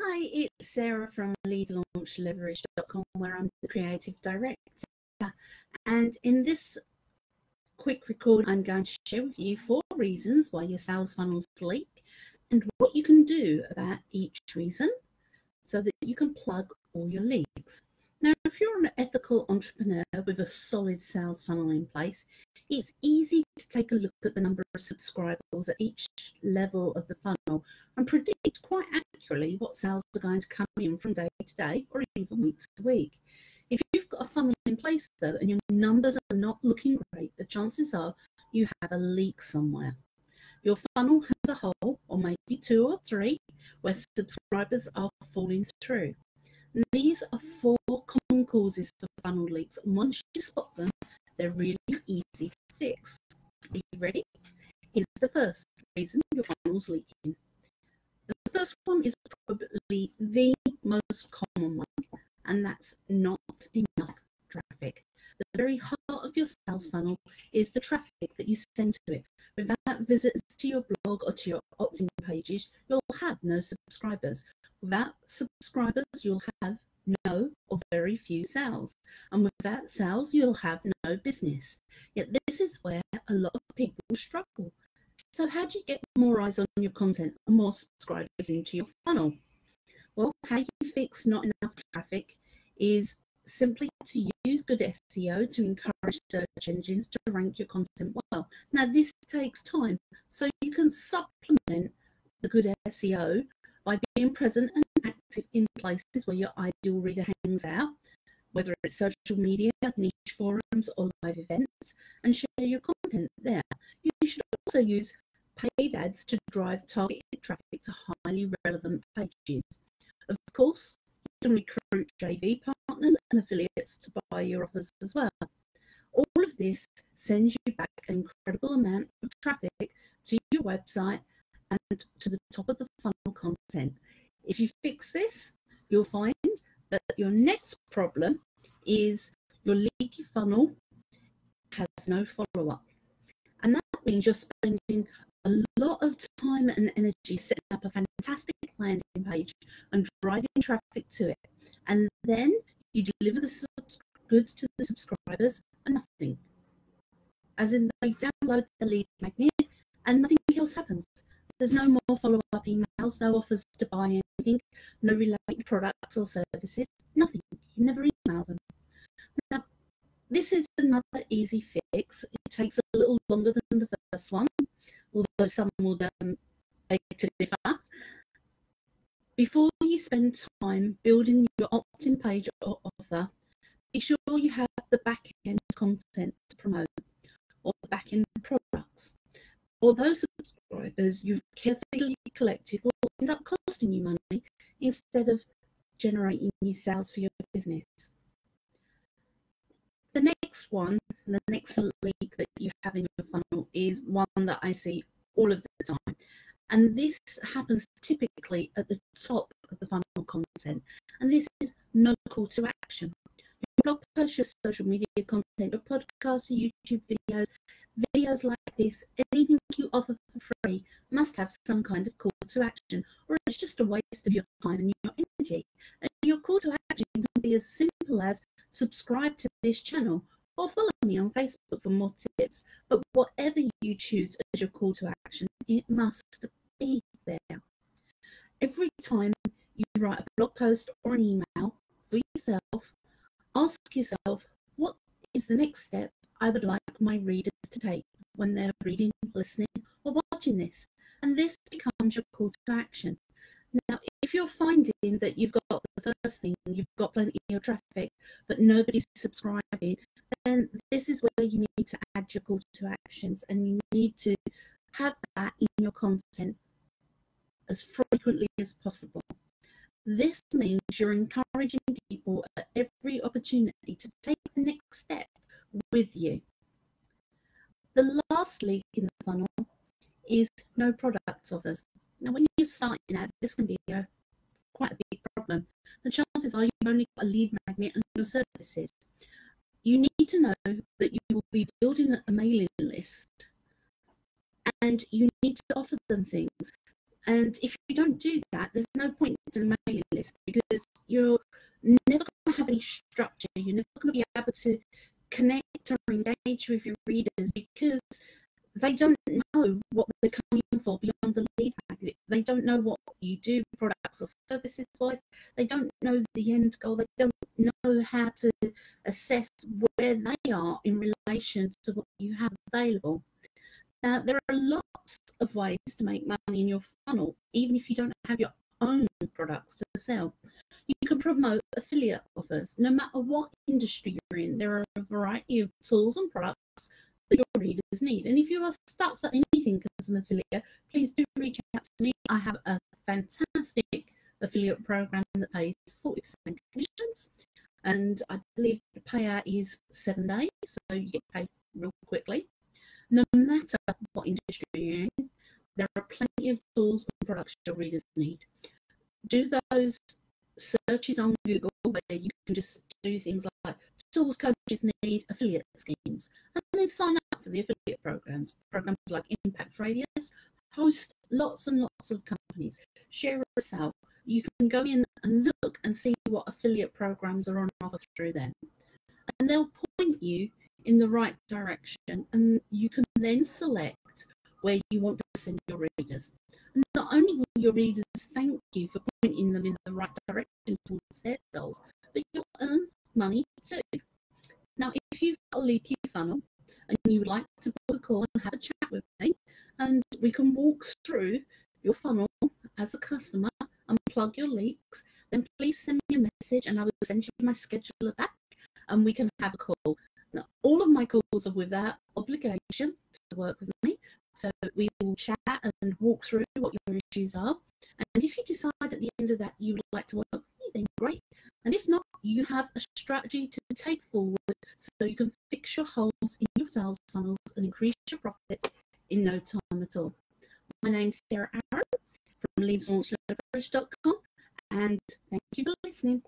Hi, it's Sarah from leadlaunchleverage.com where I'm the creative director. And in this quick record, I'm going to share with you four reasons why your sales funnels leak and what you can do about each reason so that you can plug all your leaks. Now, if you're an ethical entrepreneur with a solid sales funnel in place, it's easy to take a look at the number of subscribers at each level of the funnel and predict quite what sales are going to come in from day to day or even week to week. If you've got a funnel in place though and your numbers are not looking great, the chances are you have a leak somewhere. Your funnel has a hole, or maybe two or three, where subscribers are falling through. These are four common causes for funnel leaks, and once you spot them, they're really easy to fix. Are you ready? Here's the first reason your funnel's leaking. The first one is probably the most common one, and that's not enough traffic. The very heart of your sales funnel is the traffic that you send to it. Without visits to your blog or to your opt-in pages, you'll have no subscribers. Without subscribers, you'll have no or very few sales. And without sales, you'll have no business. Yet this is where a lot of people struggle. So how do you get more eyes on your content and more subscribers into your funnel? Well, how you fix not enough traffic is simply to use good SEO to encourage search engines to rank your content well. Now, this takes time, so you can supplement the good SEO by being present and active in places where your ideal reader hangs out, whether it's social media, niche forums, or live events, and share your content there. You should also use paid ads to drive targeted traffic to highly relevant pages. Of course, you can recruit JV partners and affiliates to buy your offers as well. All of this sends you back an incredible amount of traffic to your website and to the top of the funnel content. If you fix this, you'll find that your next problem is your leaky funnel has no follow up. And that means you're spending a lot of time and energy setting up a fantastic landing page and driving traffic to it. And then you deliver the goods to the subscribers and nothing. As in, they download the lead magnet and nothing else happens. There's no more follow up emails, no offers to buy anything, no related products or services, nothing. You never email them. Now, this is another easy fix. It takes a little longer than the first one, although some will um, beg to differ. Before you spend time building your opt-in page or offer, be sure you have the back-end content to promote or the back-end products. Or those subscribers you've carefully collected will end up costing you money instead of generating new sales for your business. The next one, the next leak that you have in your funnel is one that I see all of the time. And this happens typically at the top of the funnel content. And this is no call to action. Your blog post, your social media content, your podcast, your YouTube videos, videos like this, anything you offer for free must have some kind of call to action, or it's just a waste of your time and your energy. And your call to action can be as simple as subscribe to this channel or follow me on Facebook for more tips. But whatever you choose as your call to action, it must be there. Every time you write a blog post or an email for yourself, ask yourself, what is the next step I would like my readers to take when they're reading, listening, or watching this? And this becomes your call to action. Now, if you're finding that you've got the first thing, you've got plenty of traffic, but nobody's subscribing, then this is where you need to add your call to actions and you need to have that in your content as frequently as possible. This means you're encouraging people at every opportunity to take the next step with you. The last leak in the funnel is no product offers. Now, when you're starting out, this can be a, quite a big problem. The chances are you've only got a lead magnet and your services. You need to know that you will be building a mailing list and you need to offer them things. And if you don't do that, there's no point in the mailing list because you're never going to have any structure. You're never going to be able to connect or engage with your readers because they don't know what they're coming for beyond the lead magnet. They don't know what you do, products or services wise. They don't know the end goal. They don't know how to assess where they are in relation to what you have available. Now, there are lots of ways to make money in your funnel, even if you don't have your own products to sell. You can promote affiliate offers. No matter what industry you're in, there are a variety of tools and products that your readers need. And if you are stuck for anything as an affiliate, please do reach out to me. I have a fantastic affiliate program that pays 40% commissions. And I believe the payout is seven days, so you get paid real quickly no matter what industry you're in, there are plenty of tools and products your readers need. Do those searches on Google where you can just do things like tools coaches need affiliate schemes and then sign up for the affiliate programs. Programs like Impact Radius host lots and lots of companies. Share out. You can go in and look and see what affiliate programs are on offer through them. And they'll point you in the right direction and you can then select where you want to send your readers. And not only will your readers thank you for pointing them in the right direction towards their goals, but you'll earn money too. Now, if you've got a leaky funnel and you would like to book a call and have a chat with me, and we can walk through your funnel as a customer and plug your leaks, then please send me a message and I will send you my scheduler back and we can have a call. My calls are without obligation to work with me. So we will chat and walk through what your issues are. And if you decide at the end of that you would like to work with me, then great. And if not, you have a strategy to take forward so you can fix your holes in your sales funnels and increase your profits in no time at all. My name's Sarah Aaron from leadslaunchleverage.com and thank you for listening.